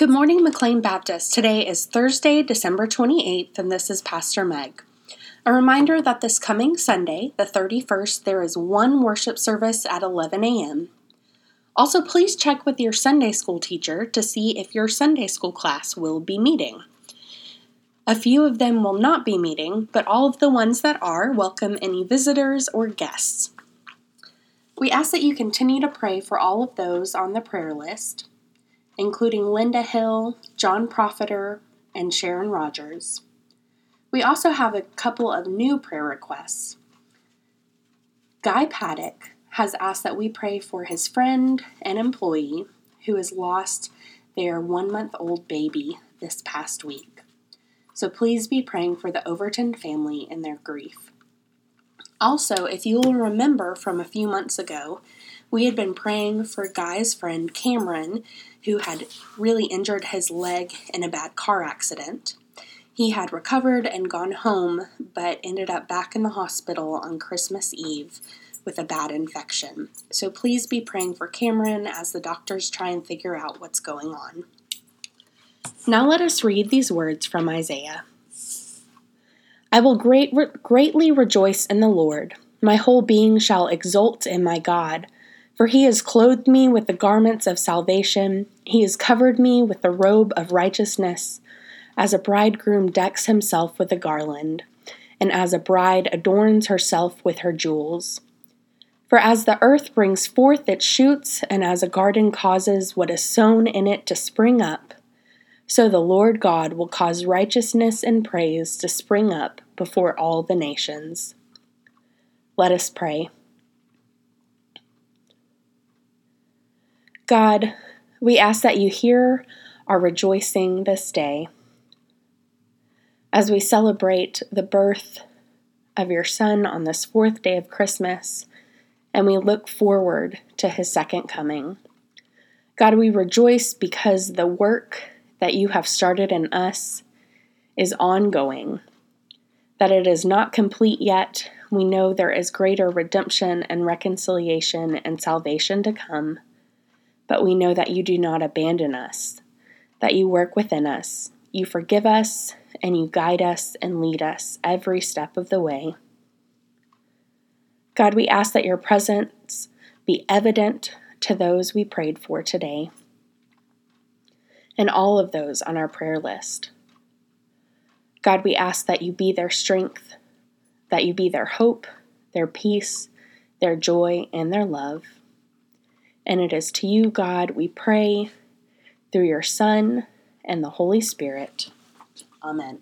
Good morning, McLean Baptist. Today is Thursday, December 28th, and this is Pastor Meg. A reminder that this coming Sunday, the 31st, there is one worship service at 11 a.m. Also, please check with your Sunday school teacher to see if your Sunday school class will be meeting. A few of them will not be meeting, but all of the ones that are welcome any visitors or guests. We ask that you continue to pray for all of those on the prayer list including Linda Hill, John Profiter, and Sharon Rogers. We also have a couple of new prayer requests. Guy Paddock has asked that we pray for his friend and employee who has lost their one month old baby this past week. So please be praying for the Overton family in their grief. Also, if you will remember from a few months ago, we had been praying for Guy's friend Cameron, who had really injured his leg in a bad car accident. He had recovered and gone home, but ended up back in the hospital on Christmas Eve with a bad infection. So please be praying for Cameron as the doctors try and figure out what's going on. Now let us read these words from Isaiah. I will great, greatly rejoice in the Lord. My whole being shall exult in my God. For he has clothed me with the garments of salvation, he has covered me with the robe of righteousness, as a bridegroom decks himself with a garland, and as a bride adorns herself with her jewels. For as the earth brings forth its shoots, and as a garden causes what is sown in it to spring up, so the Lord God will cause righteousness and praise to spring up before all the nations. Let us pray. God, we ask that you hear our rejoicing this day as we celebrate the birth of your Son on this fourth day of Christmas and we look forward to his second coming. God, we rejoice because the work that you have started in us is ongoing, that it is not complete yet. We know there is greater redemption and reconciliation and salvation to come but we know that you do not abandon us, that you work within us. You forgive us, and you guide us and lead us every step of the way. God, we ask that your presence be evident to those we prayed for today and all of those on our prayer list. God, we ask that you be their strength, that you be their hope, their peace, their joy, and their love. And it is to you, God, we pray through your Son and the Holy Spirit. Amen.